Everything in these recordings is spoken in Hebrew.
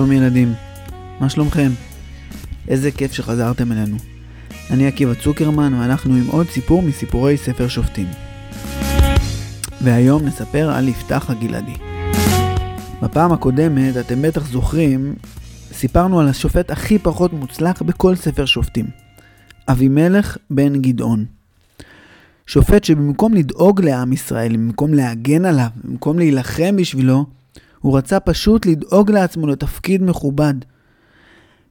שלום ילדים, מה שלומכם? איזה כיף שחזרתם אלינו. אני עקיבא צוקרמן ואנחנו עם עוד סיפור מסיפורי ספר שופטים. והיום נספר על יפתח הגלעדי. בפעם הקודמת, אתם בטח זוכרים, סיפרנו על השופט הכי פחות מוצלח בכל ספר שופטים. אבימלך בן גדעון. שופט שבמקום לדאוג לעם ישראל, במקום להגן עליו, במקום להילחם בשבילו, הוא רצה פשוט לדאוג לעצמו לתפקיד מכובד.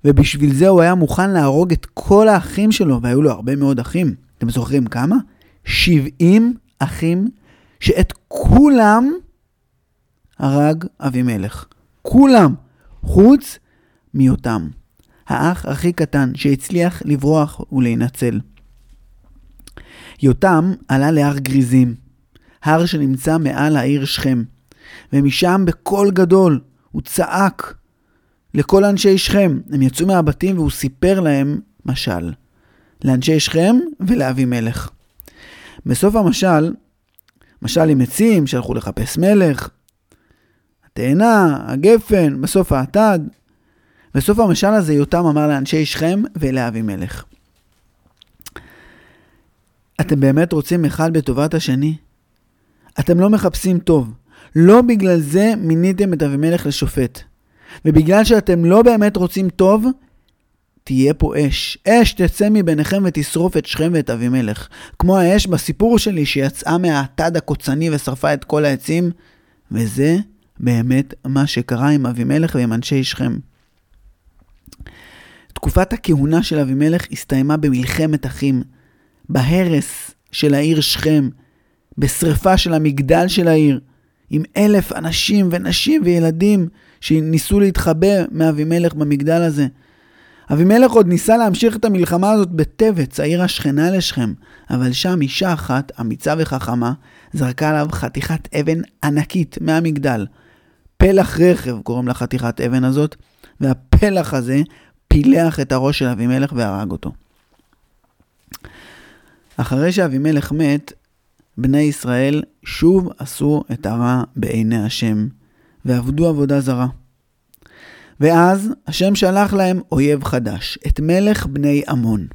ובשביל זה הוא היה מוכן להרוג את כל האחים שלו, והיו לו הרבה מאוד אחים. אתם זוכרים כמה? 70 אחים, שאת כולם הרג אבימלך. כולם, חוץ מיותם. האח הכי קטן שהצליח לברוח ולהינצל. יותם עלה להר גריזים, הר שנמצא מעל העיר שכם, ומשם בקול גדול הוא צעק לכל אנשי שכם. הם יצאו מהבתים והוא סיפר להם משל, לאנשי שכם ולאבימלך. בסוף המשל, משל עם עצים שהלכו לחפש מלך, התאנה, הגפן, בסוף האטד. בסוף המשל הזה יותם אמר לאנשי שכם ולאבימלך. אתם באמת רוצים אחד בטובת השני? אתם לא מחפשים טוב. לא בגלל זה מיניתם את אבימלך לשופט. ובגלל שאתם לא באמת רוצים טוב, תהיה פה אש. אש תצא מביניכם ותשרוף את שכם ואת אבימלך. כמו האש בסיפור שלי שיצאה מהאטד הקוצני ושרפה את כל העצים, וזה באמת מה שקרה עם אבימלך ועם אנשי שכם. תקופת הכהונה של אבימלך הסתיימה במלחמת אחים, בהרס של העיר שכם, בשרפה של המגדל של העיר, עם אלף אנשים ונשים וילדים שניסו להתחבא מאבימלך במגדל הזה. אבימלך עוד ניסה להמשיך את המלחמה הזאת בטבץ, העיר השכנה לשכם, אבל שם אישה אחת, אמיצה וחכמה, זרקה עליו חתיכת אבן ענקית מהמגדל. פלח רכב קוראים לחתיכת אבן הזאת, והפלח הזה פילח את הראש של אבימלך והרג אותו. אחרי שאבימלך מת, בני ישראל שוב עשו את הרע בעיני השם, ועבדו עבודה זרה. ואז השם שלח להם אויב חדש, את מלך בני עמון.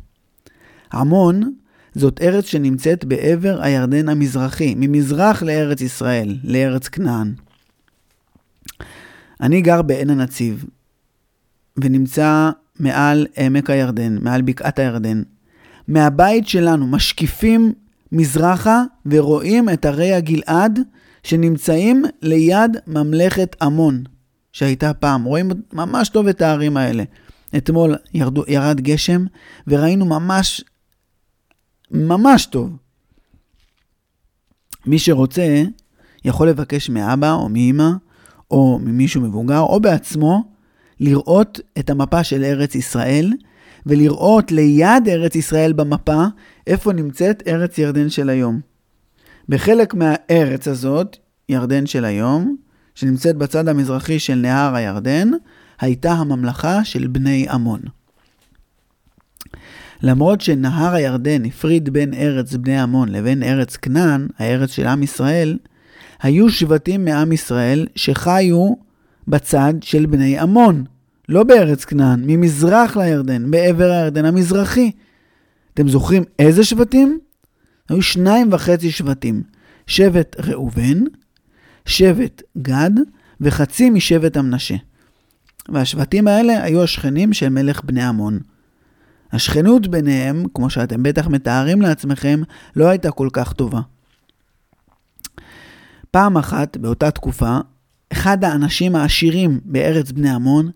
עמון זאת ארץ שנמצאת בעבר הירדן המזרחי, ממזרח לארץ ישראל, לארץ כנען. אני גר בעין הנציב, ונמצא מעל עמק הירדן, מעל בקעת הירדן. מהבית שלנו משקיפים מזרחה ורואים את הרי הגלעד שנמצאים ליד ממלכת עמון, שהייתה פעם. רואים ממש טוב את הערים האלה. אתמול ירדו, ירד גשם וראינו ממש, ממש טוב. מי שרוצה יכול לבקש מאבא או מאמא או ממישהו מבוגר או בעצמו לראות את המפה של ארץ ישראל ולראות ליד ארץ ישראל במפה איפה נמצאת ארץ ירדן של היום. בחלק מהארץ הזאת, ירדן של היום, שנמצאת בצד המזרחי של נהר הירדן, הייתה הממלכה של בני עמון. למרות שנהר הירדן הפריד בין ארץ בני עמון לבין ארץ כנען, הארץ של עם ישראל, היו שבטים מעם ישראל שחיו בצד של בני עמון, לא בארץ כנען, ממזרח לירדן, בעבר הירדן המזרחי. אתם זוכרים איזה שבטים? היו שניים וחצי שבטים. שבט ראובן, שבט גד וחצי משבט המנשה. והשבטים האלה היו השכנים של מלך בני עמון. השכנות ביניהם, כמו שאתם בטח מתארים לעצמכם, לא הייתה כל כך טובה. פעם אחת, באותה תקופה, אחד האנשים העשירים בארץ בני עמון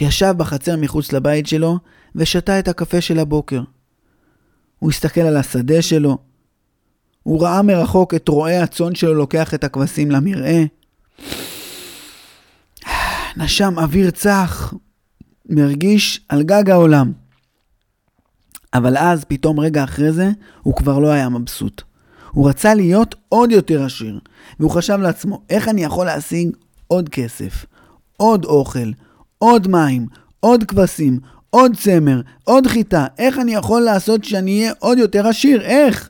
ישב בחצר מחוץ לבית שלו ושתה את הקפה של הבוקר. הוא הסתכל על השדה שלו, הוא ראה מרחוק את רועי הצאן שלו לוקח את הכבשים למרעה. נשם אוויר צח, מרגיש על גג העולם. אבל אז, פתאום רגע אחרי זה, הוא כבר לא היה מבסוט. הוא רצה להיות עוד יותר עשיר, והוא חשב לעצמו, איך אני יכול להשיג עוד כסף, עוד אוכל, עוד מים, עוד כבשים, עוד צמר, עוד חיטה, איך אני יכול לעשות שאני אהיה עוד יותר עשיר? איך?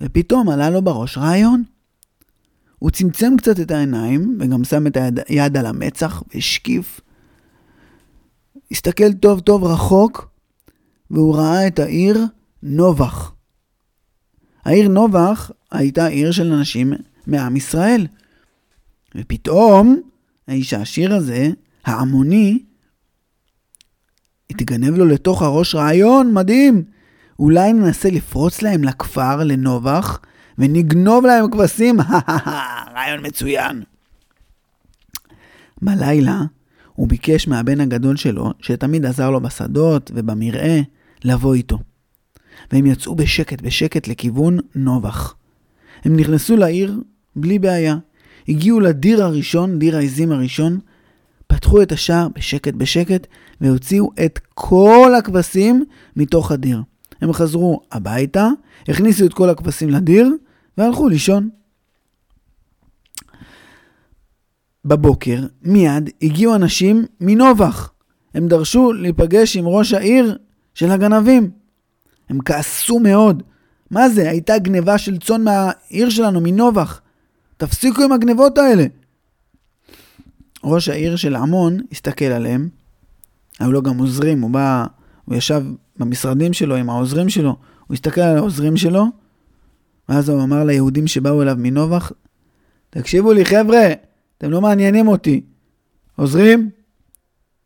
ופתאום עלה לו בראש רעיון. הוא צמצם קצת את העיניים, וגם שם את היד על המצח והשקיף, הסתכל טוב טוב רחוק, והוא ראה את העיר נובח. העיר נובח הייתה עיר של אנשים מעם ישראל. ופתאום, האיש העשיר הזה, העמוני, התגנב לו לתוך הראש רעיון מדהים. אולי ננסה לפרוץ להם לכפר, לנובח, ונגנוב להם כבשים? רעיון מצוין. בלילה הוא ביקש מהבן הגדול שלו, שתמיד עזר לו בשדות ובמרעה, לבוא איתו. והם יצאו בשקט בשקט לכיוון נובח. הם נכנסו לעיר בלי בעיה. הגיעו לדיר הראשון, דיר העזים הראשון, פתחו את השער בשקט בשקט והוציאו את כל הכבשים מתוך הדיר. הם חזרו הביתה, הכניסו את כל הכבשים לדיר והלכו לישון. בבוקר מיד הגיעו אנשים מנובח. הם דרשו להיפגש עם ראש העיר של הגנבים. הם כעסו מאוד. מה זה? הייתה גניבה של צאן מהעיר שלנו, מנובח. תפסיקו עם הגנבות האלה. ראש העיר של עמון הסתכל עליהם. היו לו גם עוזרים, הוא בא, הוא ישב במשרדים שלו עם העוזרים שלו, הוא הסתכל על העוזרים שלו, ואז הוא אמר ליהודים שבאו אליו מנובח, תקשיבו לי חבר'ה, אתם לא מעניינים אותי. עוזרים?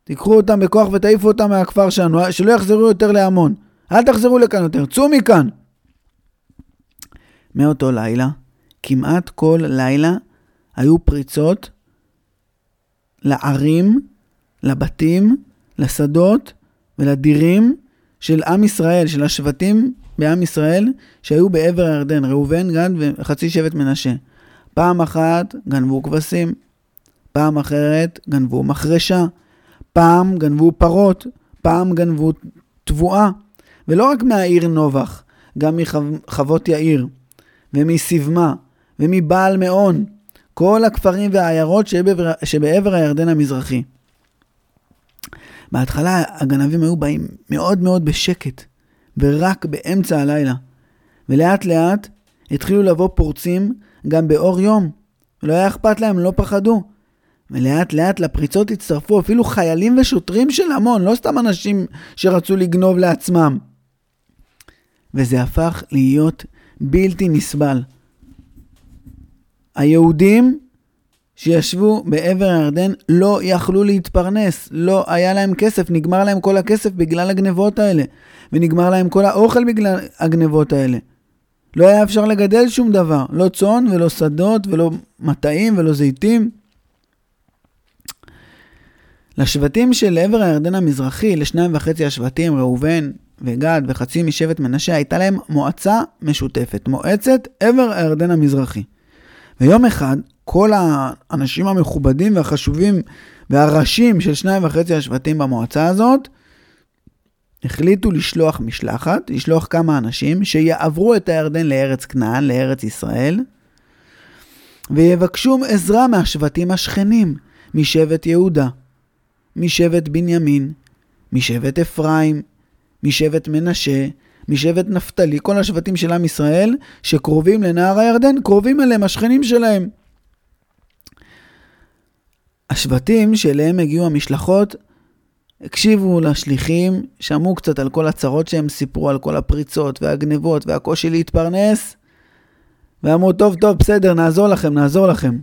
תיקחו אותם בכוח ותעיפו אותם מהכפר שלנו, שלא יחזרו יותר להמון. אל תחזרו לכאן יותר, צאו מכאן. מאותו לילה, כמעט כל לילה, היו פריצות לערים, לבתים, לשדות ולדירים של עם ישראל, של השבטים בעם ישראל שהיו בעבר הירדן, ראובן, גד וחצי שבט מנשה. פעם אחת גנבו כבשים, פעם אחרת גנבו מחרשה, פעם גנבו פרות, פעם גנבו תבואה, ולא רק מהעיר נובח, גם מחוות יאיר, ומסבמה, ומבעל מאון, כל הכפרים והעיירות שבעבר, שבעבר הירדן המזרחי. בהתחלה הגנבים היו באים מאוד מאוד בשקט, ורק באמצע הלילה. ולאט לאט התחילו לבוא פורצים גם באור יום. לא היה אכפת להם, לא פחדו. ולאט לאט לפריצות הצטרפו אפילו חיילים ושוטרים של המון, לא סתם אנשים שרצו לגנוב לעצמם. וזה הפך להיות בלתי נסבל. היהודים שישבו בעבר הירדן לא יכלו להתפרנס, לא היה להם כסף, נגמר להם כל הכסף בגלל הגנבות האלה, ונגמר להם כל האוכל בגלל הגנבות האלה. לא היה אפשר לגדל שום דבר, לא צאן ולא שדות ולא מטעים ולא זיתים. לשבטים של עבר הירדן המזרחי, לשניים וחצי השבטים, ראובן וגד וחצי משבט מנשה, הייתה להם מועצה משותפת, מועצת עבר הירדן המזרחי. ויום אחד, כל האנשים המכובדים והחשובים והראשים של שניים וחצי השבטים במועצה הזאת, החליטו לשלוח משלחת, לשלוח כמה אנשים שיעברו את הירדן לארץ כנען, לארץ ישראל, ויבקשו עזרה מהשבטים השכנים, משבט יהודה, משבט בנימין, משבט אפרים, משבט מנשה, משבט נפתלי, כל השבטים של עם ישראל שקרובים לנהר הירדן, קרובים אליהם, השכנים שלהם. השבטים שאליהם הגיעו המשלחות הקשיבו לשליחים, שמעו קצת על כל הצרות שהם סיפרו, על כל הפריצות והגנבות והקושי להתפרנס, ואמרו, טוב, טוב, בסדר, נעזור לכם, נעזור לכם.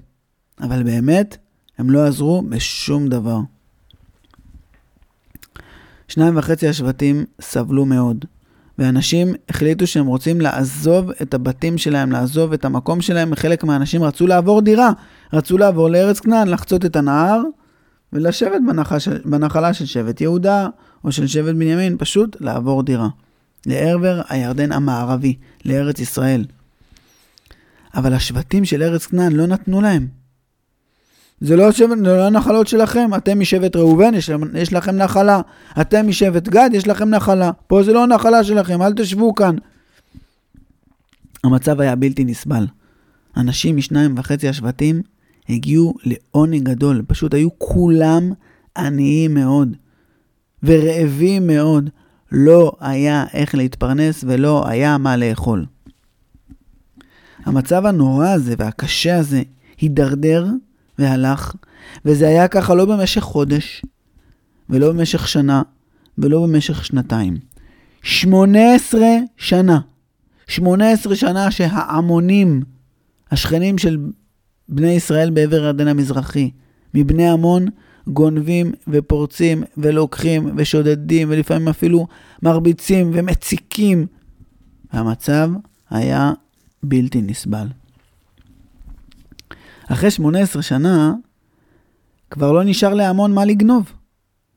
אבל באמת, הם לא עזרו בשום דבר. שניים וחצי השבטים סבלו מאוד, ואנשים החליטו שהם רוצים לעזוב את הבתים שלהם, לעזוב את המקום שלהם. חלק מהאנשים רצו לעבור דירה, רצו לעבור לארץ כנען, לחצות את הנהר ולשבת בנחש, בנחלה של שבט יהודה או של שבט בנימין, פשוט לעבור דירה. לעבר הירדן המערבי, לארץ ישראל. אבל השבטים של ארץ כנען לא נתנו להם. זה לא, שבט, זה לא הנחלות שלכם, אתם משבט ראובן, יש, יש לכם נחלה. אתם משבט גד, יש לכם נחלה. פה זה לא הנחלה שלכם, אל תשבו כאן. המצב היה בלתי נסבל. אנשים משניים וחצי השבטים הגיעו לעוני גדול, פשוט היו כולם עניים מאוד ורעבים מאוד. לא היה איך להתפרנס ולא היה מה לאכול. המצב הנורא הזה והקשה הזה הידרדר והלך, וזה היה ככה לא במשך חודש, ולא במשך שנה, ולא במשך שנתיים. 18 שנה. 18 שנה שההמונים, השכנים של בני ישראל בעבר הירדן המזרחי, מבני עמון, גונבים ופורצים ולוקחים ושודדים ולפעמים אפילו מרביצים ומציקים. והמצב היה בלתי נסבל. אחרי 18 שנה, כבר לא נשאר להמון מה לגנוב.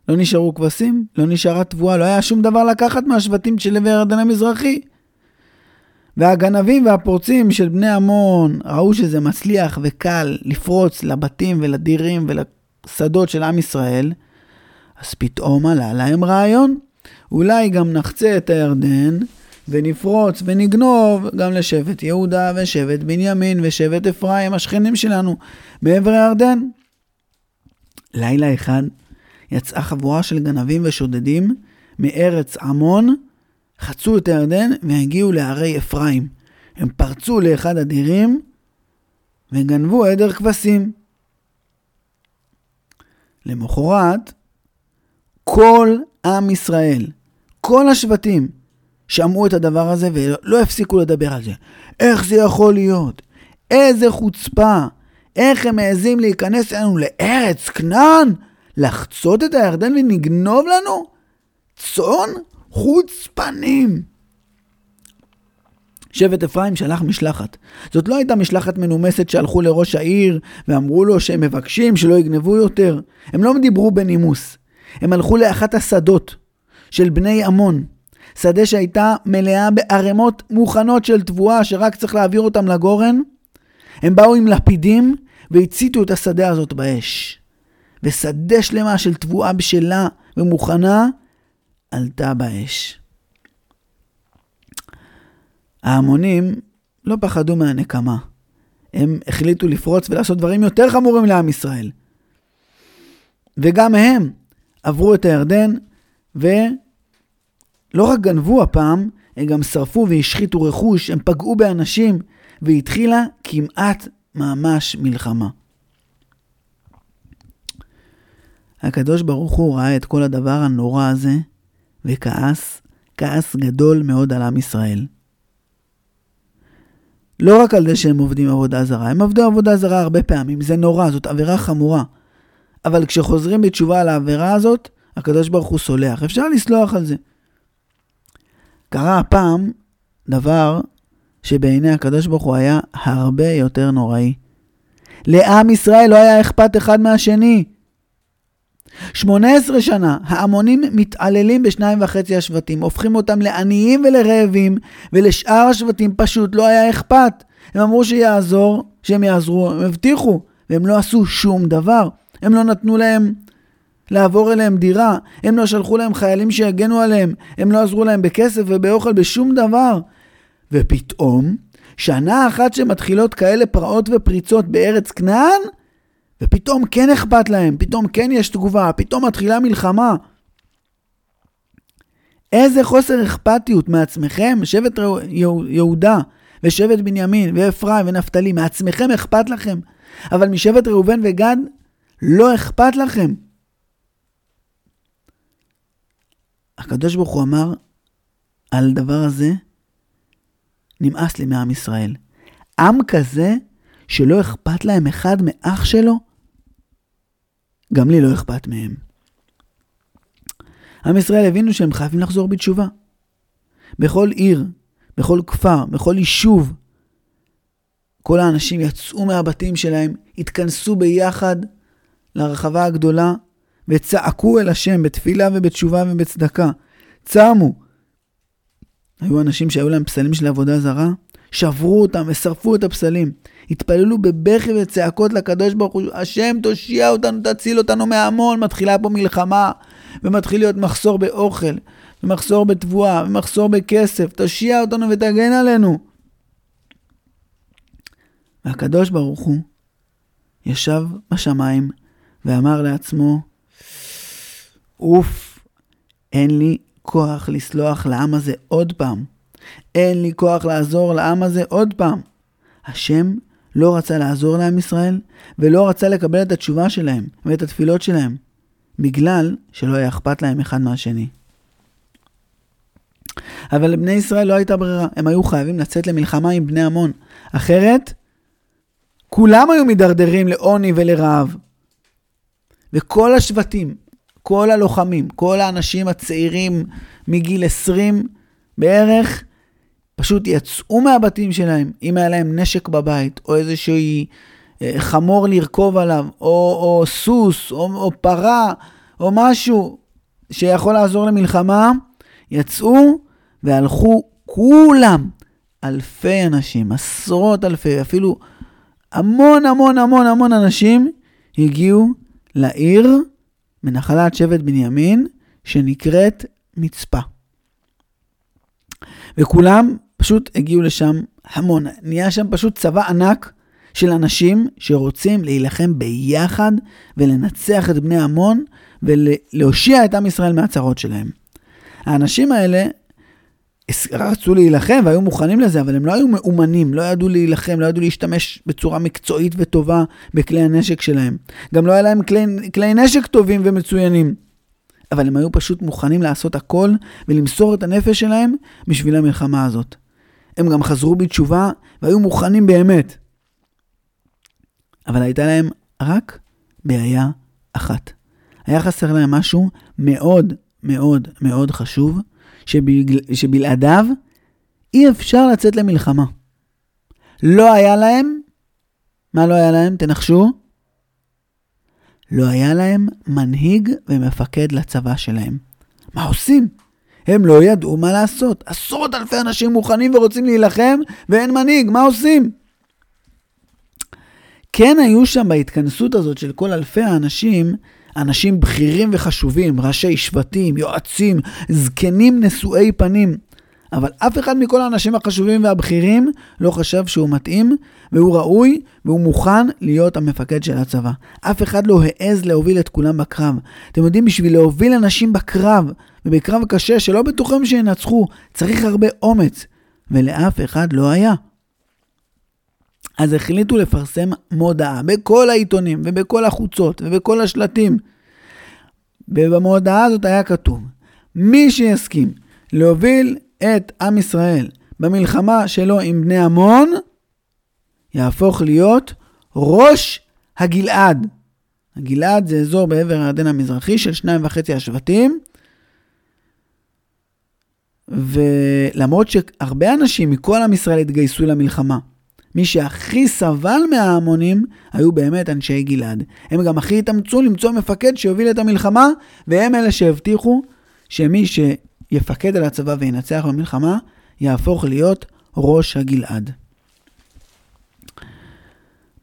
לא נשארו כבשים, לא נשארה תבואה, לא היה שום דבר לקחת מהשבטים של עבר הירדן המזרחי. והגנבים והפורצים של בני עמון ראו שזה מצליח וקל לפרוץ לבתים ולדירים ולשדות של עם ישראל, אז פתאום עלה להם רעיון. אולי גם נחצה את הירדן ונפרוץ ונגנוב גם לשבט יהודה ושבט בנימין ושבט אפרים, השכנים שלנו, מעבר הירדן. לילה אחד יצאה חבורה של גנבים ושודדים מארץ עמון, חצו את הירדן והגיעו להרי אפרים. הם פרצו לאחד הדירים וגנבו עדר כבשים. למחרת, כל עם ישראל, כל השבטים, שמעו את הדבר הזה ולא הפסיקו לדבר על זה. איך זה יכול להיות? איזה חוצפה! איך הם מעזים להיכנס אלינו לארץ כנען? לחצות את הירדן ולגנוב לנו? צאן? חוצפנים! שבט אפרים שלח משלחת. זאת לא הייתה משלחת מנומסת שהלכו לראש העיר ואמרו לו שהם מבקשים שלא יגנבו יותר. הם לא דיברו בנימוס. הם הלכו לאחת השדות של בני עמון. שדה שהייתה מלאה בערימות מוכנות של תבואה שרק צריך להעביר אותם לגורן. הם באו עם לפידים והציתו את השדה הזאת באש. ושדה שלמה של תבואה בשלה ומוכנה עלתה באש. ההמונים לא פחדו מהנקמה. הם החליטו לפרוץ ולעשות דברים יותר חמורים לעם ישראל. וגם הם עברו את הירדן, ולא רק גנבו הפעם, הם גם שרפו והשחיתו רכוש, הם פגעו באנשים, והתחילה כמעט ממש מלחמה. הקדוש ברוך הוא ראה את כל הדבר הנורא הזה, וכעס, כעס גדול מאוד על עם ישראל. לא רק על זה שהם עובדים עבודה זרה, הם עבדו עבודה זרה הרבה פעמים, זה נורא, זאת עבירה חמורה. אבל כשחוזרים בתשובה על העבירה הזאת, הקדוש ברוך הוא סולח. אפשר לסלוח על זה. קרה הפעם דבר שבעיני הקדוש ברוך הוא היה הרבה יותר נוראי. לעם ישראל לא היה אכפת אחד מהשני. 18 שנה ההמונים מתעללים בשניים וחצי השבטים, הופכים אותם לעניים ולרעבים, ולשאר השבטים פשוט לא היה אכפת. הם אמרו שיעזור, שהם יעזרו, הם הבטיחו, והם לא עשו שום דבר. הם לא נתנו להם לעבור אליהם דירה, הם לא שלחו להם חיילים שיגנו עליהם, הם לא עזרו להם בכסף ובאוכל, בשום דבר. ופתאום, שנה אחת שמתחילות כאלה פרעות ופריצות בארץ כנען, ופתאום כן אכפת להם, פתאום כן יש תגובה, פתאום מתחילה מלחמה. איזה חוסר אכפתיות מעצמכם, שבט יהודה ושבט בנימין ואפרים ונפתלי, מעצמכם אכפת לכם, אבל משבט ראובן וגד לא אכפת לכם. הקדוש ברוך הוא אמר על דבר הזה, נמאס לי מעם ישראל. עם כזה שלא אכפת להם אחד מאח שלו, גם לי לא אכפת מהם. עם ישראל הבינו שהם חייבים לחזור בתשובה. בכל עיר, בכל כפר, בכל יישוב, כל האנשים יצאו מהבתים שלהם, התכנסו ביחד לרחבה הגדולה וצעקו אל השם בתפילה ובתשובה ובצדקה. צמו. היו אנשים שהיו להם פסלים של עבודה זרה, שברו אותם ושרפו את הפסלים. התפללו בבכי וצעקות לקדוש ברוך הוא, השם תושיע אותנו, תציל אותנו מהמון. מתחילה פה מלחמה, ומתחיל להיות מחסור באוכל, ומחסור בתבואה, ומחסור בכסף. תושיע אותנו ותגן עלינו. והקדוש ברוך הוא ישב בשמיים ואמר לעצמו, אוף, אין לי כוח לסלוח לעם הזה עוד פעם. אין לי כוח לעזור לעם הזה עוד פעם. השם לא רצה לעזור לעם ישראל, ולא רצה לקבל את התשובה שלהם ואת התפילות שלהם. בגלל שלא היה אכפת להם אחד מהשני. אבל לבני ישראל לא הייתה ברירה, הם היו חייבים לצאת למלחמה עם בני עמון. אחרת, כולם היו מידרדרים לעוני ולרעב. וכל השבטים, כל הלוחמים, כל האנשים הצעירים מגיל 20 בערך, פשוט יצאו מהבתים שלהם, אם היה להם נשק בבית, או איזושהי אה, חמור לרכוב עליו, או, או סוס, או, או פרה, או משהו שיכול לעזור למלחמה, יצאו והלכו כולם, אלפי אנשים, עשרות אלפי, אפילו המון המון המון המון אנשים הגיעו לעיר מנחלת שבט בנימין, שנקראת מצפה. וכולם פשוט הגיעו לשם המון. נהיה שם פשוט צבא ענק של אנשים שרוצים להילחם ביחד ולנצח את בני עמון ולהושיע את עם ישראל מהצרות שלהם. האנשים האלה רצו להילחם והיו מוכנים לזה, אבל הם לא היו מאומנים, לא ידעו להילחם, לא ידעו להשתמש בצורה מקצועית וטובה בכלי הנשק שלהם. גם לא היה להם כלי, כלי נשק טובים ומצוינים. אבל הם היו פשוט מוכנים לעשות הכל ולמסור את הנפש שלהם בשביל המלחמה הזאת. הם גם חזרו בתשובה והיו מוכנים באמת. אבל הייתה להם רק בעיה אחת. היה חסר להם משהו מאוד מאוד מאוד חשוב, שבגל... שבלעדיו אי אפשר לצאת למלחמה. לא היה להם, מה לא היה להם? תנחשו. לא היה להם מנהיג ומפקד לצבא שלהם. מה עושים? הם לא ידעו מה לעשות. עשרות אלפי אנשים מוכנים ורוצים להילחם, ואין מנהיג, מה עושים? כן היו שם בהתכנסות הזאת של כל אלפי האנשים, אנשים בכירים וחשובים, ראשי שבטים, יועצים, זקנים נשואי פנים. אבל אף אחד מכל האנשים החשובים והבכירים לא חשב שהוא מתאים, והוא ראוי, והוא מוכן להיות המפקד של הצבא. אף אחד לא העז להוביל את כולם בקרב. אתם יודעים, בשביל להוביל אנשים בקרב, ובקרב קשה שלא בטוחים שינצחו, צריך הרבה אומץ, ולאף אחד לא היה. אז החליטו לפרסם מודעה בכל העיתונים ובכל החוצות ובכל השלטים. ובמודעה הזאת היה כתוב, מי שיסכים להוביל את עם ישראל במלחמה שלו עם בני עמון, יהפוך להיות ראש הגלעד. הגלעד זה אזור בעבר הירדן המזרחי של שניים וחצי השבטים. ולמרות שהרבה אנשים מכל עם ישראל התגייסו למלחמה, מי שהכי סבל מההמונים היו באמת אנשי גלעד. הם גם הכי התאמצו למצוא מפקד שיוביל את המלחמה, והם אלה שהבטיחו שמי שיפקד על הצבא וינצח במלחמה, יהפוך להיות ראש הגלעד.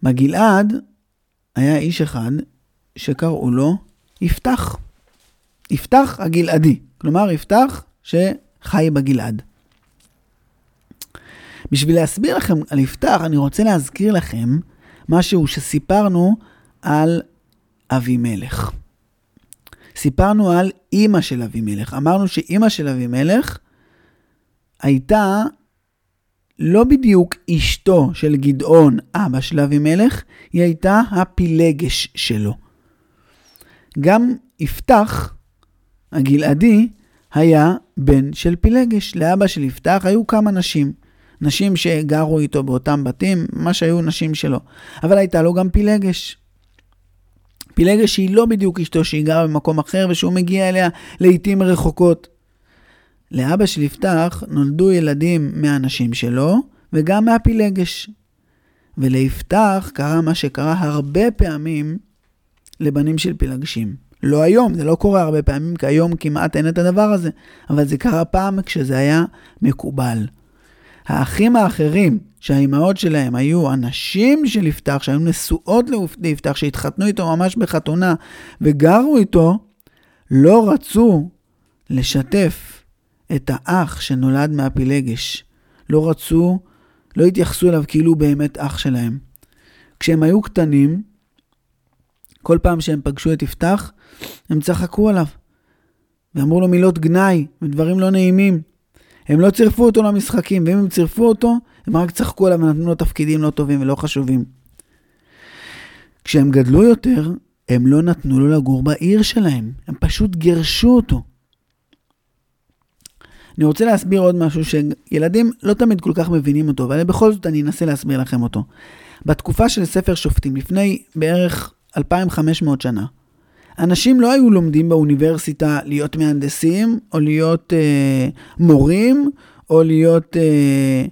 בגלעד היה איש אחד שקראו לו יפתח. יפתח הגלעדי. כלומר, יפתח שחי בגלעד. בשביל להסביר לכם על יפתח, אני רוצה להזכיר לכם משהו שסיפרנו על אבימלך. סיפרנו על אימא של אבימלך. אמרנו שאימא של אבימלך הייתה לא בדיוק אשתו של גדעון, אבא של אבימלך, היא הייתה הפילגש שלו. גם יפתח, הגלעדי, היה בן של פילגש. לאבא של יפתח היו כמה נשים. נשים שגרו איתו באותם בתים, מה שהיו נשים שלו. אבל הייתה לו גם פילגש. פילגש היא לא בדיוק אשתו שהיא גרה במקום אחר ושהוא מגיע אליה לעיתים רחוקות. לאבא של יפתח נולדו ילדים מהנשים שלו וגם מהפילגש. וליפתח קרה מה שקרה הרבה פעמים לבנים של פילגשים. לא היום, זה לא קורה הרבה פעמים, כי היום כמעט אין את הדבר הזה, אבל זה קרה פעם כשזה היה מקובל. האחים האחרים, שהאימהות שלהם היו הנשים של יפתח, שהיו נשואות ליפתח, שהתחתנו איתו ממש בחתונה וגרו איתו, לא רצו לשתף את האח שנולד מהפילגש. לא רצו, לא התייחסו אליו כאילו באמת אח שלהם. כשהם היו קטנים, כל פעם שהם פגשו את יפתח, הם צחקו עליו. ואמרו לו מילות גנאי ודברים לא נעימים. הם לא צירפו אותו למשחקים, ואם הם צירפו אותו, הם רק צחקו עליו ונתנו לו תפקידים לא טובים ולא חשובים. כשהם גדלו יותר, הם לא נתנו לו לגור בעיר שלהם, הם פשוט גירשו אותו. אני רוצה להסביר עוד משהו שילדים לא תמיד כל כך מבינים אותו, אבל בכל זאת אני אנסה להסביר לכם אותו. בתקופה של ספר שופטים, לפני בערך 2,500 שנה, אנשים לא היו לומדים באוניברסיטה להיות מהנדסים, או להיות אה, מורים, או להיות אה,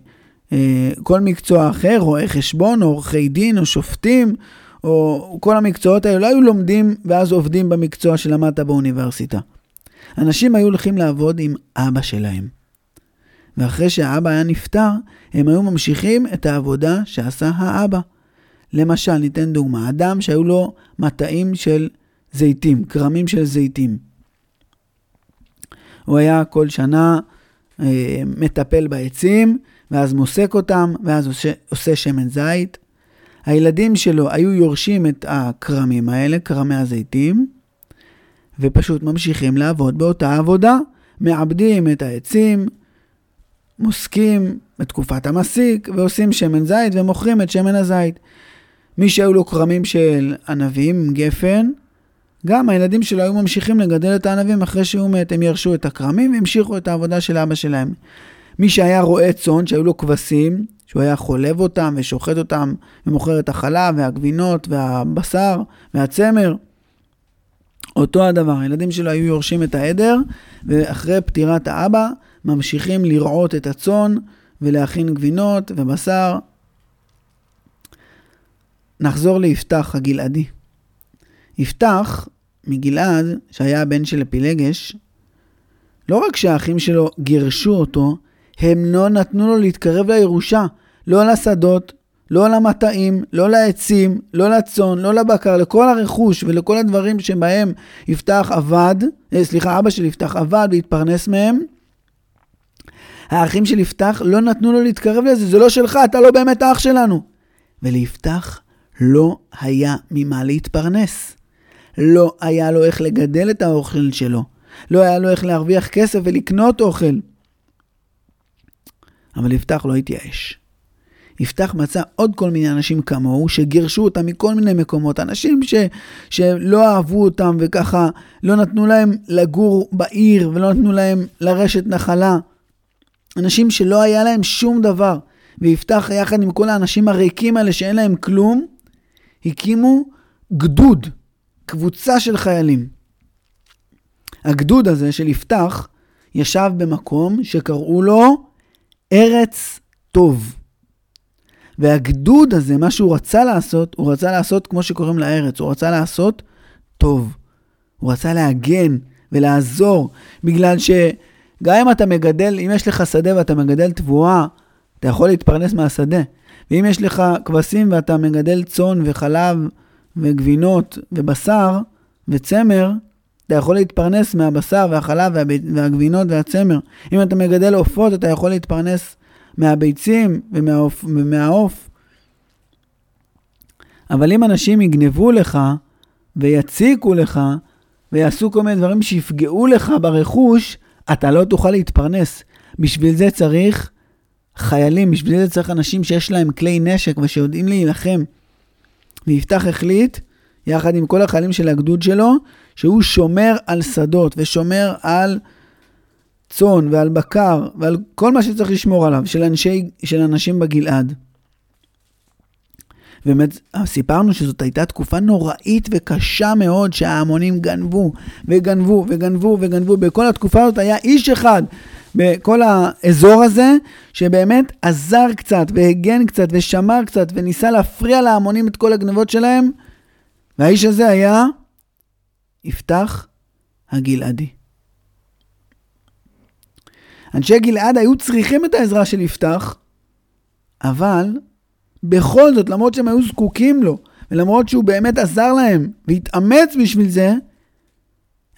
אה, כל מקצוע אחר, רואי חשבון, או עורכי דין, או שופטים, או כל המקצועות האלה, לא היו לומדים ואז עובדים במקצוע שלמדת באוניברסיטה. אנשים היו הולכים לעבוד עם אבא שלהם. ואחרי שהאבא היה נפטר, הם היו ממשיכים את העבודה שעשה האבא. למשל, ניתן דוגמה, אדם שהיו לו מטעים של זיתים, כרמים של זיתים. הוא היה כל שנה אה, מטפל בעצים, ואז מוסק אותם, ואז עושה, עושה שמן זית. הילדים שלו היו יורשים את הכרמים האלה, כרמי הזיתים, ופשוט ממשיכים לעבוד באותה עבודה. מעבדים את העצים, מוסקים בתקופת המסיק, ועושים שמן זית ומוכרים את שמן הזית. מי שהיו לו כרמים של ענבים, גפן, גם הילדים שלו היו ממשיכים לגדל את הענבים אחרי שהוא מת, הם ירשו את הכרמים והמשיכו את העבודה של אבא שלהם. מי שהיה רועה צאן, שהיו לו כבשים, שהוא היה חולב אותם ושוחט אותם ומוכר את החלב והגבינות והבשר והצמר, אותו הדבר, הילדים שלו היו יורשים את העדר, ואחרי פטירת האבא ממשיכים לרעות את הצאן ולהכין גבינות ובשר. נחזור ליפתח הגלעדי. יפתח מגלעד, שהיה הבן של אפילגש, לא רק שהאחים שלו גירשו אותו, הם לא נתנו לו להתקרב לירושה, לא לשדות, לא למטעים, לא לעצים, לא לצאן, לא לבקר, לכל הרכוש ולכל הדברים שבהם יפתח עבד, אה, סליחה, אבא של יפתח עבד והתפרנס מהם. האחים של יפתח לא נתנו לו להתקרב לזה, זה לא שלך, אתה לא באמת האח שלנו. וליפתח לא היה ממה להתפרנס. לא היה לו איך לגדל את האוכל שלו. לא היה לו איך להרוויח כסף ולקנות אוכל. אבל יפתח לא התייאש. יפתח מצא עוד כל מיני אנשים כמוהו, שגירשו אותם מכל מיני מקומות. אנשים ש, שלא אהבו אותם וככה לא נתנו להם לגור בעיר ולא נתנו להם לרשת נחלה. אנשים שלא היה להם שום דבר. ויפתח יחד עם כל האנשים הריקים האלה שאין להם כלום, הקימו גדוד, קבוצה של חיילים. הגדוד הזה של יפתח ישב במקום שקראו לו ארץ טוב. והגדוד הזה, מה שהוא רצה לעשות, הוא רצה לעשות כמו שקוראים לארץ, הוא רצה לעשות טוב. הוא רצה להגן ולעזור, בגלל שגם אם אתה מגדל, אם יש לך שדה ואתה מגדל תבואה, אתה יכול להתפרנס מהשדה. ואם יש לך כבשים ואתה מגדל צאן וחלב וגבינות ובשר וצמר, אתה יכול להתפרנס מהבשר והחלב והגבינות והצמר. אם אתה מגדל עופות, אתה יכול להתפרנס מהביצים ומהעוף. ומהעוף. אבל אם אנשים יגנבו לך ויציקו לך ויעשו כל מיני דברים שיפגעו לך ברכוש, אתה לא תוכל להתפרנס. בשביל זה צריך חיילים, בשביל זה צריך אנשים שיש להם כלי נשק ושיודעים להילחם. ויפתח החליט, יחד עם כל החיילים של הגדוד שלו, שהוא שומר על שדות ושומר על צאן ועל בקר ועל כל מה שצריך לשמור עליו, של, אנשי, של אנשים בגלעד. באמת, סיפרנו שזאת הייתה תקופה נוראית וקשה מאוד שההמונים גנבו וגנבו וגנבו וגנבו. בכל התקופה הזאת היה איש אחד בכל האזור הזה, שבאמת עזר קצת והגן קצת ושמר קצת וניסה להפריע להמונים את כל הגנבות שלהם, והאיש הזה היה יפתח הגלעדי. אנשי גלעד היו צריכים את העזרה של יפתח, אבל בכל זאת, למרות שהם היו זקוקים לו, ולמרות שהוא באמת עזר להם והתאמץ בשביל זה,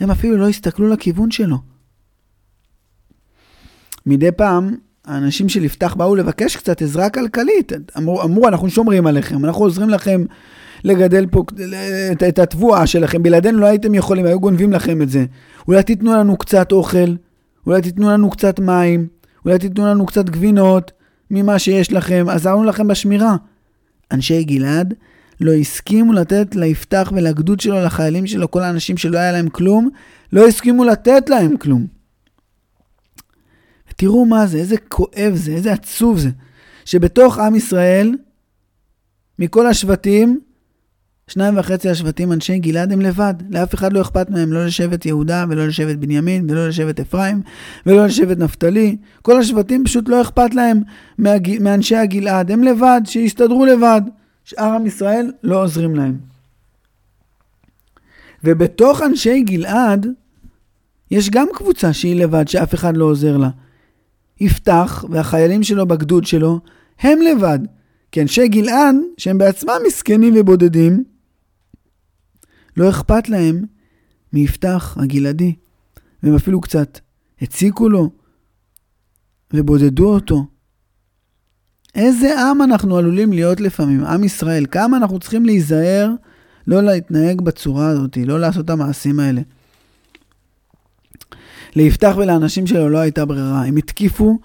הם אפילו לא הסתכלו לכיוון שלו. מדי פעם, האנשים של יפתח באו לבקש קצת עזרה כלכלית. אמרו, אמרו, אנחנו שומרים עליכם, אנחנו עוזרים לכם לגדל פה את, את התבואה שלכם, בלעדינו לא הייתם יכולים, היו גונבים לכם את זה. אולי תיתנו לנו קצת אוכל, אולי תיתנו לנו קצת מים, אולי תיתנו לנו קצת גבינות ממה שיש לכם, עזרנו לכם בשמירה. אנשי גלעד לא הסכימו לתת ליפתח ולגדוד שלו, לחיילים שלו, כל האנשים שלא היה להם כלום, לא הסכימו לתת להם כלום. תראו מה זה, איזה כואב זה, איזה עצוב זה, שבתוך עם ישראל, מכל השבטים, שניים וחצי השבטים אנשי גלעד הם לבד, לאף אחד לא אכפת מהם, לא לשבט יהודה ולא לשבט בנימין ולא לשבט אפרים ולא לשבט נפתלי. כל השבטים פשוט לא אכפת להם מהג... מאנשי הגלעד, הם לבד, שיסתדרו לבד. שאר עם ישראל לא עוזרים להם. ובתוך אנשי גלעד יש גם קבוצה שהיא לבד, שאף אחד לא עוזר לה. יפתח והחיילים שלו בגדוד שלו, הם לבד. כי אנשי גלעד, שהם בעצמם מסכנים ובודדים, לא אכפת להם מיפתח הגלעדי. והם אפילו קצת הציקו לו ובודדו אותו. איזה עם אנחנו עלולים להיות לפעמים, עם ישראל, כמה אנחנו צריכים להיזהר לא להתנהג בצורה הזאת, לא לעשות את המעשים האלה. ליפתח ולאנשים שלו לא הייתה ברירה, הם התקיפו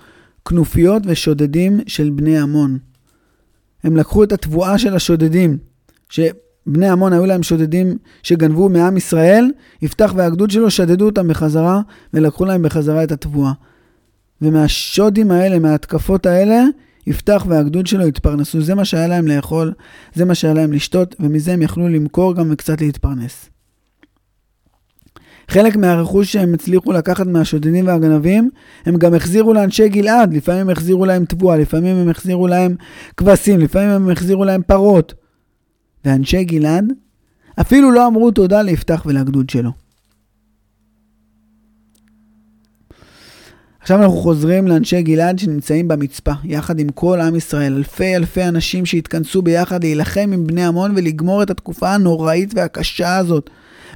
כנופיות ושודדים של בני עמון. הם לקחו את התבואה של השודדים, שבני עמון היו להם שודדים שגנבו מעם ישראל, יפתח והגדוד שלו שדדו אותם בחזרה ולקחו להם בחזרה את התבואה. ומהשודים האלה, מההתקפות האלה, יפתח והגדוד שלו התפרנסו. זה מה שהיה להם לאכול, זה מה שהיה להם לשתות, ומזה הם יכלו למכור גם וקצת להתפרנס. חלק מהרכוש שהם הצליחו לקחת מהשודדים והגנבים, הם גם החזירו לאנשי גלעד. לפעמים הם החזירו להם תבואה, לפעמים הם החזירו להם כבשים, לפעמים הם החזירו להם פרות. ואנשי גלעד אפילו לא אמרו תודה ליפתח ולגדוד שלו. עכשיו אנחנו חוזרים לאנשי גלעד שנמצאים במצפה, יחד עם כל עם ישראל, אלפי אלפי אנשים שהתכנסו ביחד להילחם עם בני עמון ולגמור את התקופה הנוראית והקשה הזאת.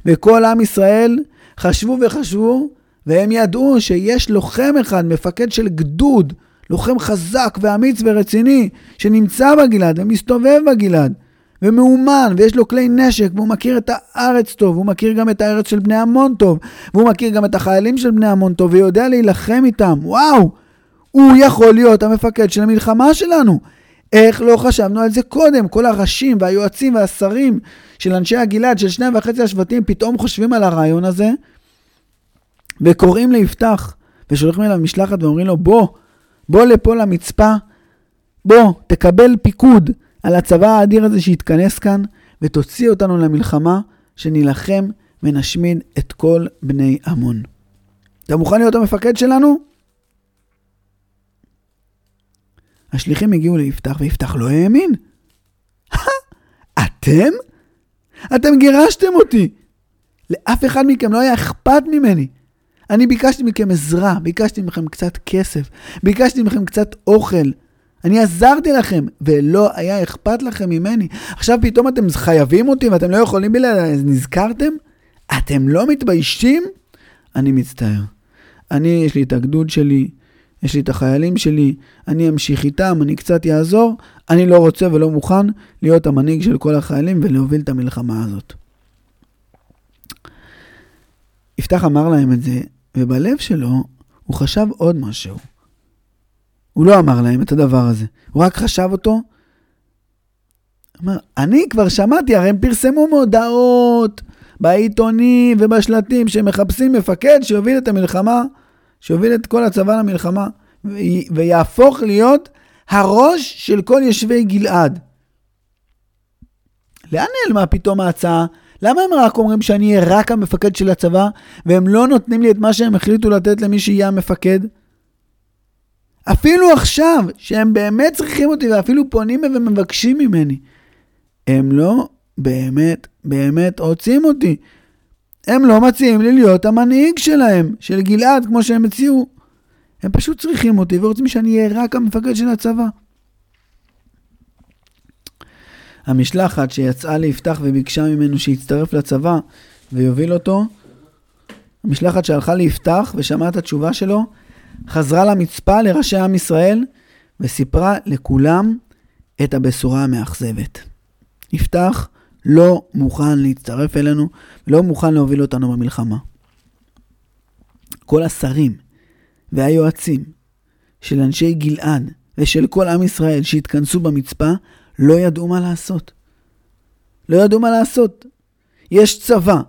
וכל עם ישראל חשבו וחשבו, והם ידעו שיש לוחם אחד, מפקד של גדוד, לוחם חזק ואמיץ ורציני, שנמצא בגלעד ומסתובב בגלעד, ומאומן, ויש לו כלי נשק, והוא מכיר את הארץ טוב, והוא מכיר גם את הארץ של בני עמון טוב, והוא מכיר גם את החיילים של בני עמון טוב, ויודע להילחם איתם. וואו! הוא יכול להיות המפקד של המלחמה שלנו. איך לא חשבנו על זה קודם? כל הראשים והיועצים והשרים של אנשי הגלעד, של שניים וחצי השבטים, פתאום חושבים על הרעיון הזה, וקוראים ליפתח, ושולחים אליו משלחת ואומרים לו, בוא, בוא לפה למצפה, בוא, תקבל פיקוד על הצבא האדיר הזה שהתכנס כאן, ותוציא אותנו למלחמה, שנילחם ונשמיד את כל בני עמון. אתה מוכן להיות המפקד שלנו? השליחים הגיעו ליפתח, ויפתח לא האמין. אתם? אתם גירשתם אותי. לאף אחד מכם לא היה אכפת ממני. אני ביקשתי מכם עזרה, ביקשתי מכם קצת כסף, ביקשתי מכם קצת אוכל. אני עזרתי לכם, ולא היה אכפת לכם ממני. עכשיו פתאום אתם חייבים אותי ואתם לא יכולים בלעדיי, אז נזכרתם? אתם לא מתביישים? אני מצטער. אני, יש לי את הגדוד שלי, יש לי את החיילים שלי, אני אמשיך איתם, אני קצת יעזור, אני לא רוצה ולא מוכן להיות המנהיג של כל החיילים ולהוביל את המלחמה הזאת. יפתח אמר להם את זה, ובלב שלו הוא חשב עוד משהו. הוא לא אמר להם את הדבר הזה, הוא רק חשב אותו. אמר, אני כבר שמעתי, הרי הם פרסמו מודעות בעיתונים ובשלטים שמחפשים מפקד שיוביל את המלחמה, שיוביל את כל הצבא למלחמה, ויהפוך להיות הראש של כל יושבי גלעד. לאן נעלמה פתאום ההצעה למה הם רק אומרים שאני אהיה רק המפקד של הצבא, והם לא נותנים לי את מה שהם החליטו לתת למי שיהיה המפקד? אפילו עכשיו, שהם באמת צריכים אותי, ואפילו פונים ומבקשים ממני, הם לא באמת באמת רוצים אותי. הם לא מציעים לי להיות המנהיג שלהם, של גלעד, כמו שהם הציעו. הם פשוט צריכים אותי ורוצים שאני אהיה רק המפקד של הצבא. המשלחת שיצאה ליפתח וביקשה ממנו שיצטרף לצבא ויוביל אותו, המשלחת שהלכה ליפתח ושמעה את התשובה שלו, חזרה למצפה לראשי עם ישראל וסיפרה לכולם את הבשורה המאכזבת. יפתח לא מוכן להצטרף אלינו, לא מוכן להוביל אותנו במלחמה. כל השרים והיועצים של אנשי גלעד ושל כל עם ישראל שהתכנסו במצפה לא ידעו מה לעשות. לא ידעו מה לעשות. יש צבא,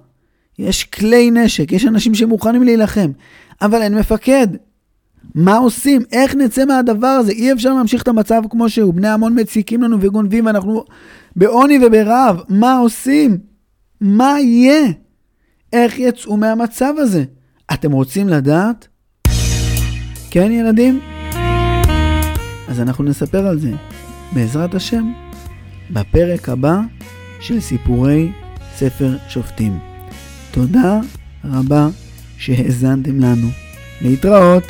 יש כלי נשק, יש אנשים שמוכנים להילחם, אבל אין מפקד. מה עושים? איך נצא מהדבר הזה? אי אפשר להמשיך את המצב כמו שהוא. בני המון מציקים לנו וגונבים, ואנחנו בעוני וברעב. מה עושים? מה יהיה? איך יצאו מהמצב הזה? אתם רוצים לדעת? כן, ילדים? אז אנחנו נספר על זה, בעזרת השם, בפרק הבא של סיפורי ספר שופטים. תודה רבה שהאזנתם לנו. להתראות.